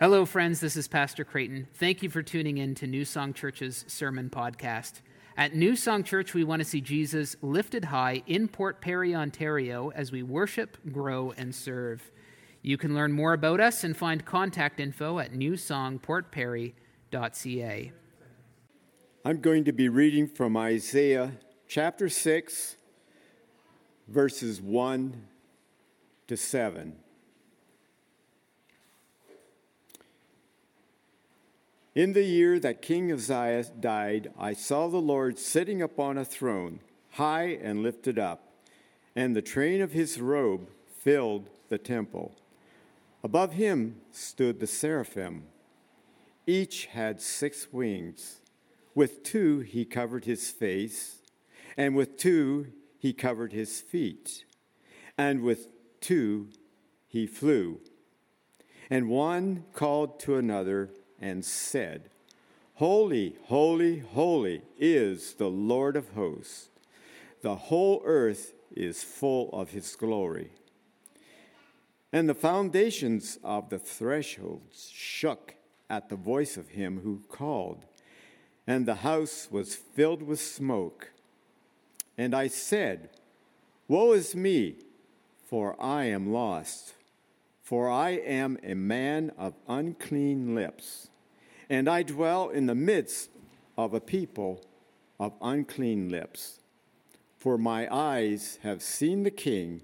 Hello, friends. This is Pastor Creighton. Thank you for tuning in to New Song Church's sermon podcast. At New Song Church, we want to see Jesus lifted high in Port Perry, Ontario, as we worship, grow, and serve. You can learn more about us and find contact info at newsongportperry.ca. I'm going to be reading from Isaiah chapter 6, verses 1 to 7. In the year that King Uzziah died, I saw the Lord sitting upon a throne, high and lifted up, and the train of his robe filled the temple. Above him stood the seraphim. Each had six wings. With two he covered his face, and with two he covered his feet, and with two he flew. And one called to another, and said, Holy, holy, holy is the Lord of hosts. The whole earth is full of his glory. And the foundations of the thresholds shook at the voice of him who called, and the house was filled with smoke. And I said, Woe is me, for I am lost for I am a man of unclean lips, and I dwell in the midst of a people of unclean lips. For my eyes have seen the King,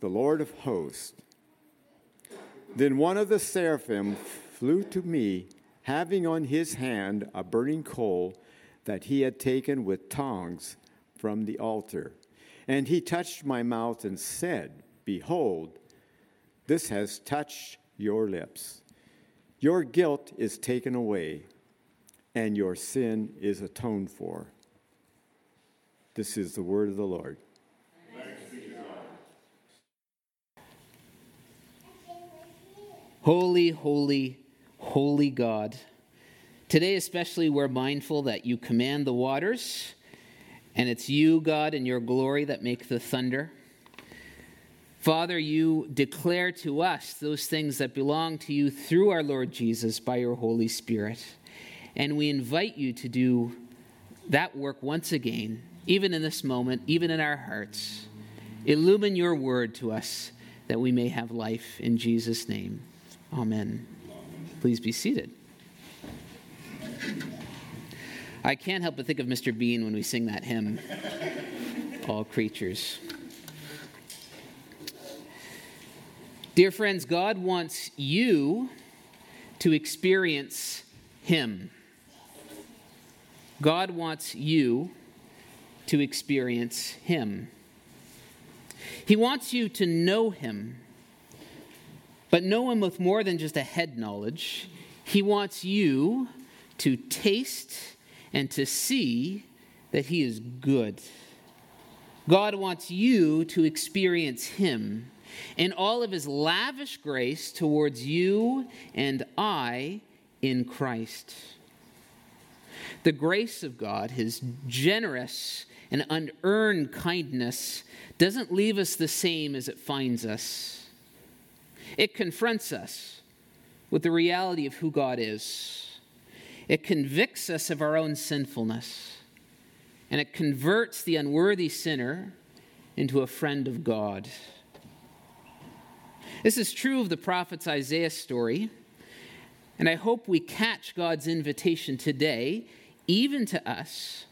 the Lord of hosts. Then one of the seraphim flew to me, having on his hand a burning coal that he had taken with tongs from the altar. And he touched my mouth and said, Behold, this has touched your lips. Your guilt is taken away, and your sin is atoned for. This is the word of the Lord. Holy, holy, holy God. Today, especially, we're mindful that you command the waters, and it's you, God, and your glory that make the thunder. Father, you declare to us those things that belong to you through our Lord Jesus by your Holy Spirit. And we invite you to do that work once again, even in this moment, even in our hearts. Illumine your word to us that we may have life in Jesus' name. Amen. Please be seated. I can't help but think of Mr. Bean when we sing that hymn, All Creatures. Dear friends, God wants you to experience Him. God wants you to experience Him. He wants you to know Him, but know Him with more than just a head knowledge. He wants you to taste and to see that He is good. God wants you to experience Him in all of his lavish grace towards you and I in Christ. The grace of God, his generous and unearned kindness, doesn't leave us the same as it finds us. It confronts us with the reality of who God is. It convicts us of our own sinfulness. And it converts the unworthy sinner into a friend of God. This is true of the prophet's Isaiah story, and I hope we catch God's invitation today, even to us,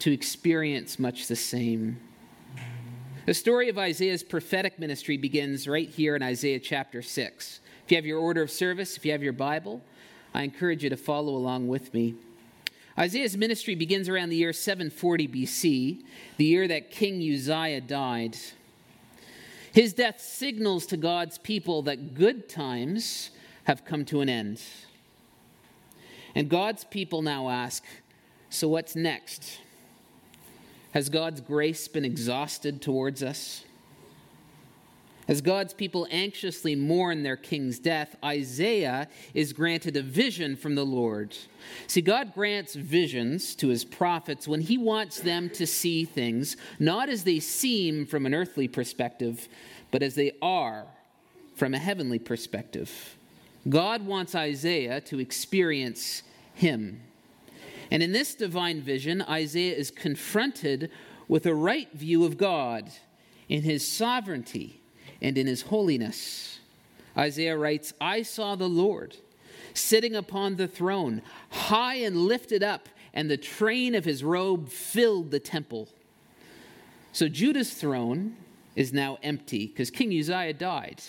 to experience much the same. The story of Isaiah's prophetic ministry begins right here in Isaiah chapter 6. If you have your order of service, if you have your Bible, I encourage you to follow along with me. Isaiah's ministry begins around the year 740 BC, the year that King Uzziah died. His death signals to God's people that good times have come to an end. And God's people now ask so what's next? Has God's grace been exhausted towards us? As God's people anxiously mourn their king's death, Isaiah is granted a vision from the Lord. See, God grants visions to his prophets when he wants them to see things not as they seem from an earthly perspective, but as they are from a heavenly perspective. God wants Isaiah to experience him. And in this divine vision, Isaiah is confronted with a right view of God in his sovereignty and in his holiness. Isaiah writes, I saw the Lord sitting upon the throne, high and lifted up, and the train of his robe filled the temple. So Judah's throne is now empty because King Uzziah died.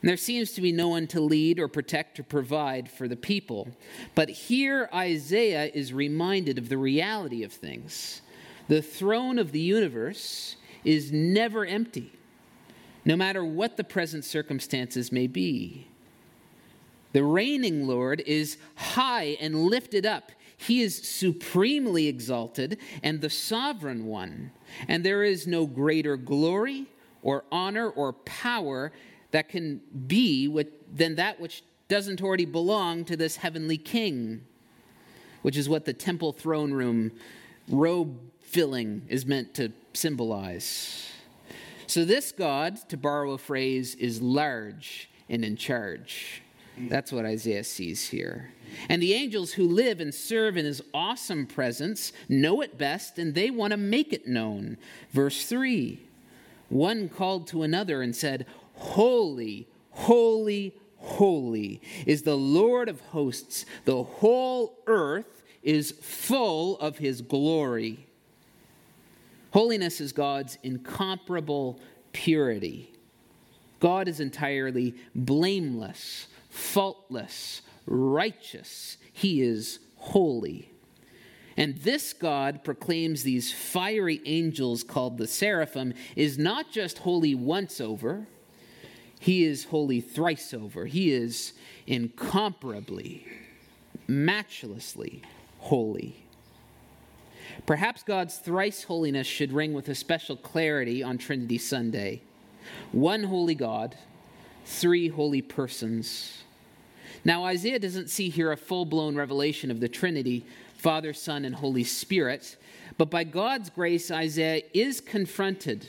And there seems to be no one to lead or protect or provide for the people. But here Isaiah is reminded of the reality of things. The throne of the universe is never empty, no matter what the present circumstances may be. The reigning Lord is high and lifted up. He is supremely exalted and the sovereign one. And there is no greater glory or honor or power that can be than that which doesn't already belong to this heavenly king, which is what the temple throne room robe filling is meant to symbolize. So, this God, to borrow a phrase, is large and in charge. That's what Isaiah sees here. And the angels who live and serve in his awesome presence know it best and they want to make it known. Verse 3 One called to another and said, Holy, holy, holy is the Lord of hosts. The whole earth is full of his glory. Holiness is God's incomparable purity. God is entirely blameless, faultless, righteous. He is holy. And this God proclaims these fiery angels called the seraphim is not just holy once over, he is holy thrice over. He is incomparably, matchlessly holy. Perhaps God's thrice holiness should ring with a special clarity on Trinity Sunday. One holy God, three holy persons. Now, Isaiah doesn't see here a full blown revelation of the Trinity, Father, Son, and Holy Spirit, but by God's grace, Isaiah is confronted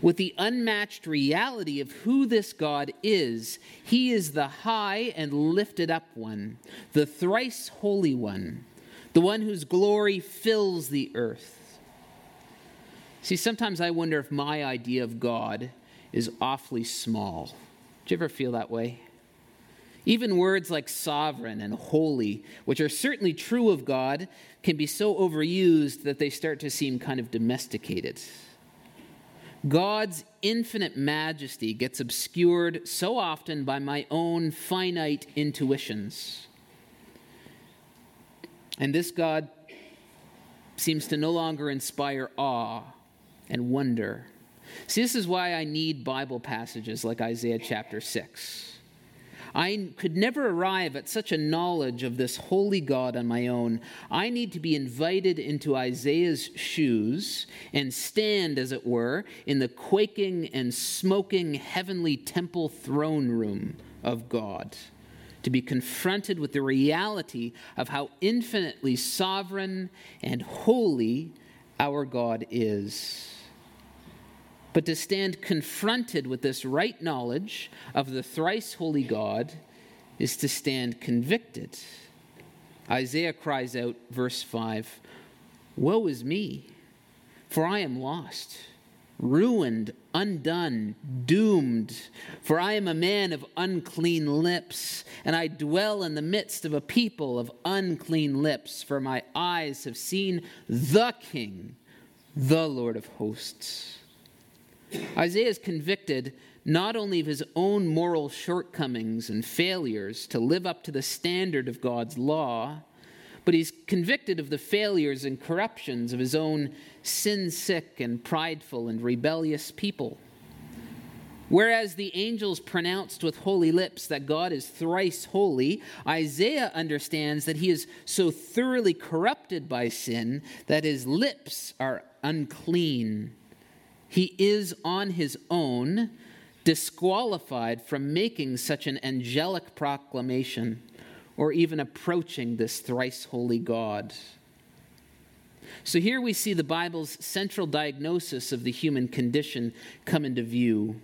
with the unmatched reality of who this God is. He is the high and lifted up one, the thrice holy one, the one whose glory fills the earth. See, sometimes I wonder if my idea of God is awfully small. Do you ever feel that way? Even words like sovereign and holy, which are certainly true of God, can be so overused that they start to seem kind of domesticated. God's infinite majesty gets obscured so often by my own finite intuitions. And this God seems to no longer inspire awe and wonder. See, this is why I need Bible passages like Isaiah chapter 6. I could never arrive at such a knowledge of this holy God on my own. I need to be invited into Isaiah's shoes and stand, as it were, in the quaking and smoking heavenly temple throne room of God. To be confronted with the reality of how infinitely sovereign and holy our God is but to stand confronted with this right knowledge of the thrice holy God is to stand convicted. Isaiah cries out, verse 5 Woe is me, for I am lost, ruined, undone, doomed. For I am a man of unclean lips, and I dwell in the midst of a people of unclean lips, for my eyes have seen the King, the Lord of hosts. Isaiah is convicted not only of his own moral shortcomings and failures to live up to the standard of God's law, but he's convicted of the failures and corruptions of his own sin sick and prideful and rebellious people. Whereas the angels pronounced with holy lips that God is thrice holy, Isaiah understands that he is so thoroughly corrupted by sin that his lips are unclean he is on his own disqualified from making such an angelic proclamation or even approaching this thrice holy God. So here we see the Bible's central diagnosis of the human condition come into view.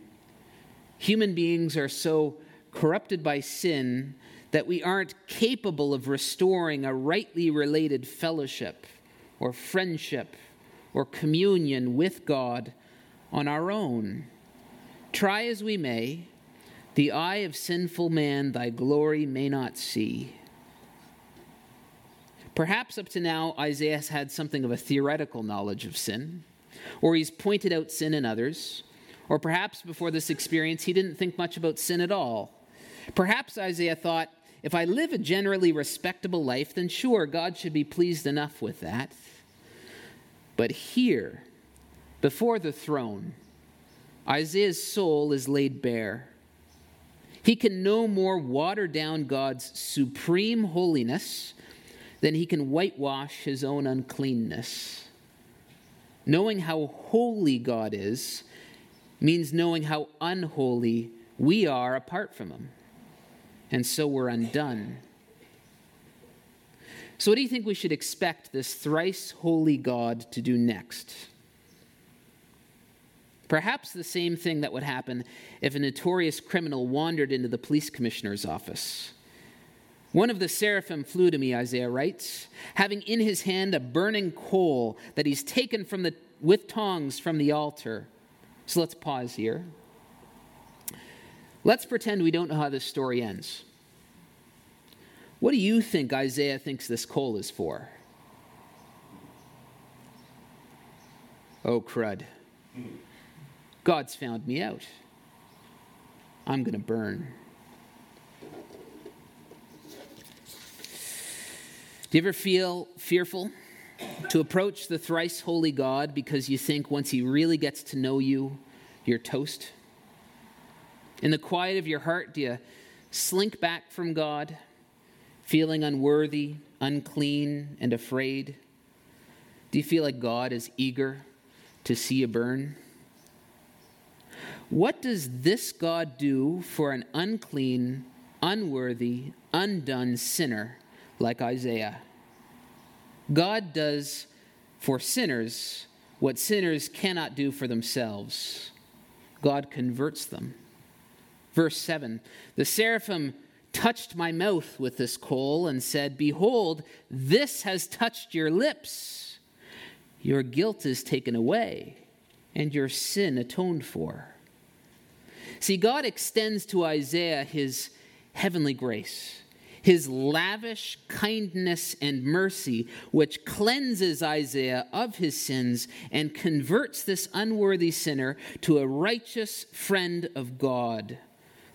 Human beings are so corrupted by sin that we aren't capable of restoring a rightly related fellowship or friendship or communion with God on our own. Try as we may, the eye of sinful man thy glory may not see. Perhaps up to now, Isaiah has had something of a theoretical knowledge of sin, or he's pointed out sin in others, or perhaps before this experience, he didn't think much about sin at all. Perhaps Isaiah thought, if I live a generally respectable life, then sure, God should be pleased enough with that. But here, before the throne, Isaiah's soul is laid bare. He can no more water down God's supreme holiness than he can whitewash his own uncleanness. Knowing how holy God is means knowing how unholy we are apart from him. And so we're undone. So, what do you think we should expect this thrice holy God to do next? Perhaps the same thing that would happen if a notorious criminal wandered into the police commissioner's office. One of the seraphim flew to me, Isaiah writes, having in his hand a burning coal that he's taken from the, with tongs from the altar. So let's pause here. Let's pretend we don't know how this story ends. What do you think Isaiah thinks this coal is for? Oh, crud. God's found me out. I'm going to burn. Do you ever feel fearful to approach the thrice holy God because you think once he really gets to know you, you're toast? In the quiet of your heart, do you slink back from God, feeling unworthy, unclean, and afraid? Do you feel like God is eager to see you burn? What does this God do for an unclean, unworthy, undone sinner like Isaiah? God does for sinners what sinners cannot do for themselves. God converts them. Verse 7 The seraphim touched my mouth with this coal and said, Behold, this has touched your lips. Your guilt is taken away, and your sin atoned for. See, God extends to Isaiah his heavenly grace, his lavish kindness and mercy, which cleanses Isaiah of his sins and converts this unworthy sinner to a righteous friend of God.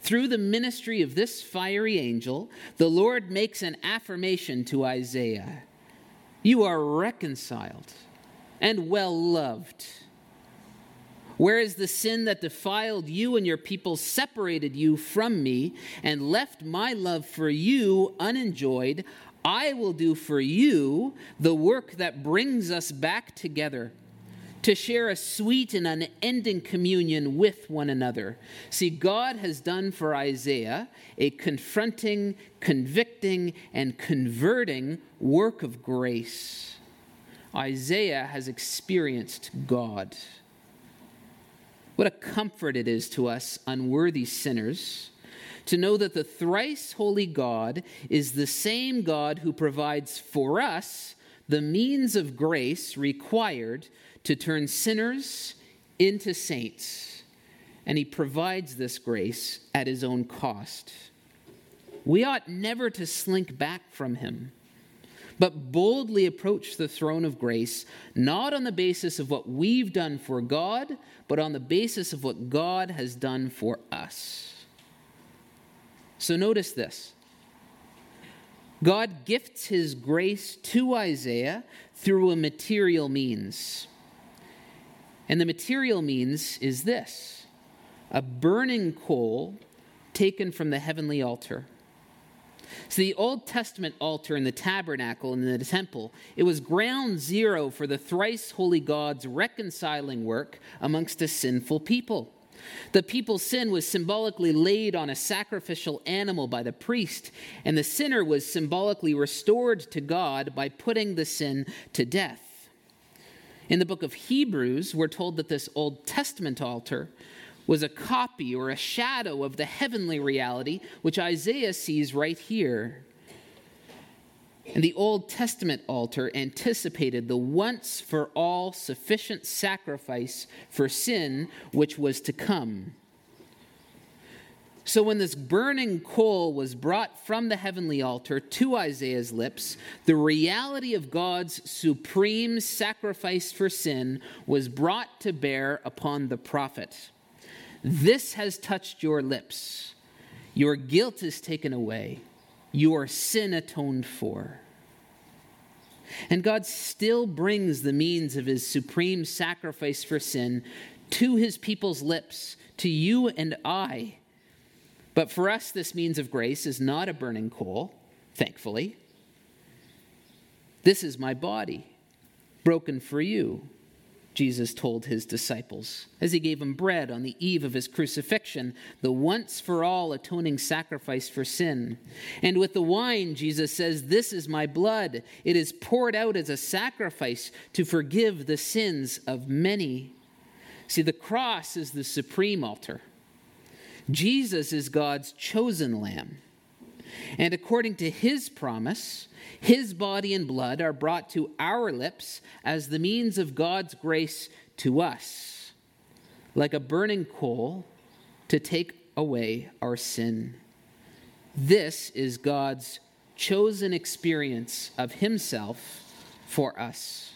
Through the ministry of this fiery angel, the Lord makes an affirmation to Isaiah You are reconciled and well loved. Whereas the sin that defiled you and your people separated you from me and left my love for you unenjoyed, I will do for you the work that brings us back together to share a sweet and unending communion with one another. See, God has done for Isaiah a confronting, convicting, and converting work of grace. Isaiah has experienced God. What a comfort it is to us, unworthy sinners, to know that the thrice holy God is the same God who provides for us the means of grace required to turn sinners into saints. And he provides this grace at his own cost. We ought never to slink back from him but boldly approach the throne of grace, not on the basis of what we've done for God, but on the basis of what God has done for us. So notice this God gifts his grace to Isaiah through a material means. And the material means is this a burning coal taken from the heavenly altar. So the Old Testament altar in the tabernacle and in the temple, it was ground zero for the thrice holy God's reconciling work amongst a sinful people. The people's sin was symbolically laid on a sacrificial animal by the priest, and the sinner was symbolically restored to God by putting the sin to death. In the book of Hebrews, we're told that this Old Testament altar was a copy or a shadow of the heavenly reality, which Isaiah sees right here. And the Old Testament altar anticipated the once for all sufficient sacrifice for sin which was to come. So, when this burning coal was brought from the heavenly altar to Isaiah's lips, the reality of God's supreme sacrifice for sin was brought to bear upon the prophet. This has touched your lips. Your guilt is taken away, your sin atoned for. And God still brings the means of his supreme sacrifice for sin to his people's lips, to you and I but for us, this means of grace is not a burning coal, thankfully. This is my body, broken for you, Jesus told his disciples as he gave them bread on the eve of his crucifixion, the once for all atoning sacrifice for sin. And with the wine, Jesus says, This is my blood. It is poured out as a sacrifice to forgive the sins of many. See, the cross is the supreme altar. Jesus is God's chosen lamb. And according to his promise, his body and blood are brought to our lips as the means of God's grace to us, like a burning coal to take away our sin. This is God's chosen experience of himself for us.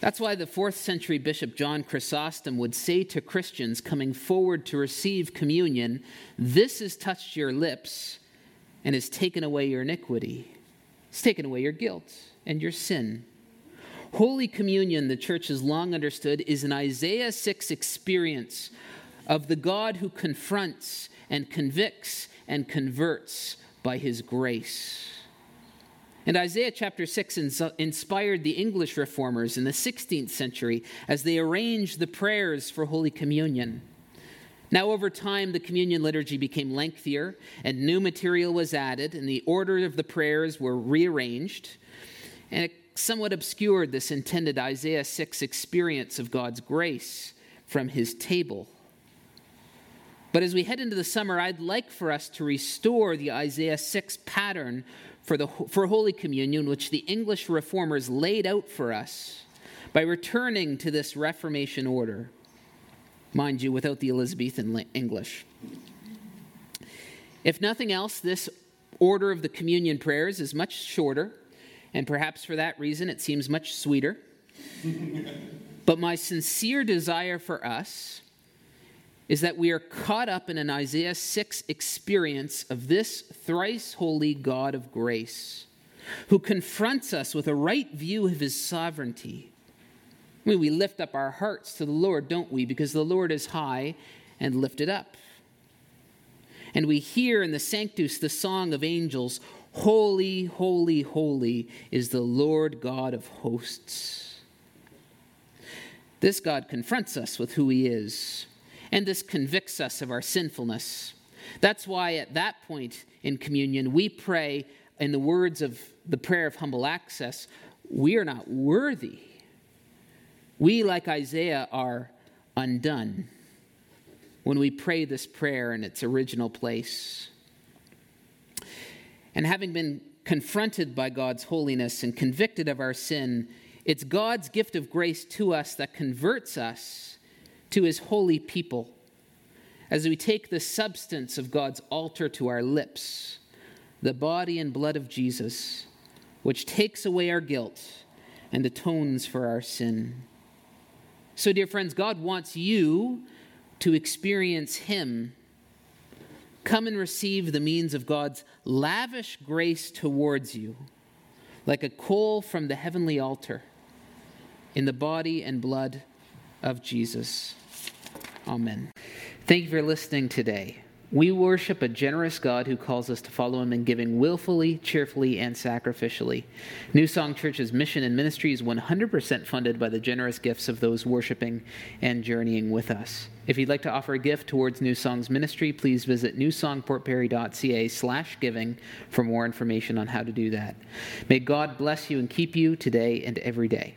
That's why the fourth century Bishop John Chrysostom would say to Christians coming forward to receive communion, This has touched your lips and has taken away your iniquity. It's taken away your guilt and your sin. Holy Communion, the church has long understood, is an Isaiah 6 experience of the God who confronts and convicts and converts by his grace. And Isaiah chapter 6 inspired the English reformers in the 16th century as they arranged the prayers for Holy Communion. Now, over time, the communion liturgy became lengthier, and new material was added, and the order of the prayers were rearranged. And it somewhat obscured this intended Isaiah 6 experience of God's grace from his table. But as we head into the summer, I'd like for us to restore the Isaiah 6 pattern for, the, for Holy Communion, which the English reformers laid out for us by returning to this Reformation order, mind you, without the Elizabethan English. If nothing else, this order of the communion prayers is much shorter, and perhaps for that reason it seems much sweeter. but my sincere desire for us is that we are caught up in an Isaiah 6 experience of this thrice holy God of grace, who confronts us with a right view of his sovereignty. I mean, we lift up our hearts to the Lord, don't we? Because the Lord is high and lifted up. And we hear in the Sanctus the song of angels Holy, holy, holy is the Lord God of hosts. This God confronts us with who he is and this convicts us of our sinfulness. That's why at that point in communion, we pray in the words of the prayer of humble access we are not worthy. We, like Isaiah, are undone when we pray this prayer in its original place. And having been confronted by God's holiness and convicted of our sin, it's God's gift of grace to us that converts us to his holy people as we take the substance of God's altar to our lips, the body and blood of Jesus, which takes away our guilt and atones for our sin. So, dear friends, God wants you to experience Him. Come and receive the means of God's lavish grace towards you, like a coal from the heavenly altar, in the body and blood of Jesus. Amen. Thank you for listening today. We worship a generous God who calls us to follow him in giving willfully, cheerfully, and sacrificially. New Song Church's mission and ministry is 100% funded by the generous gifts of those worshiping and journeying with us. If you'd like to offer a gift towards New Song's ministry, please visit newsongportperry.ca slash giving for more information on how to do that. May God bless you and keep you today and every day.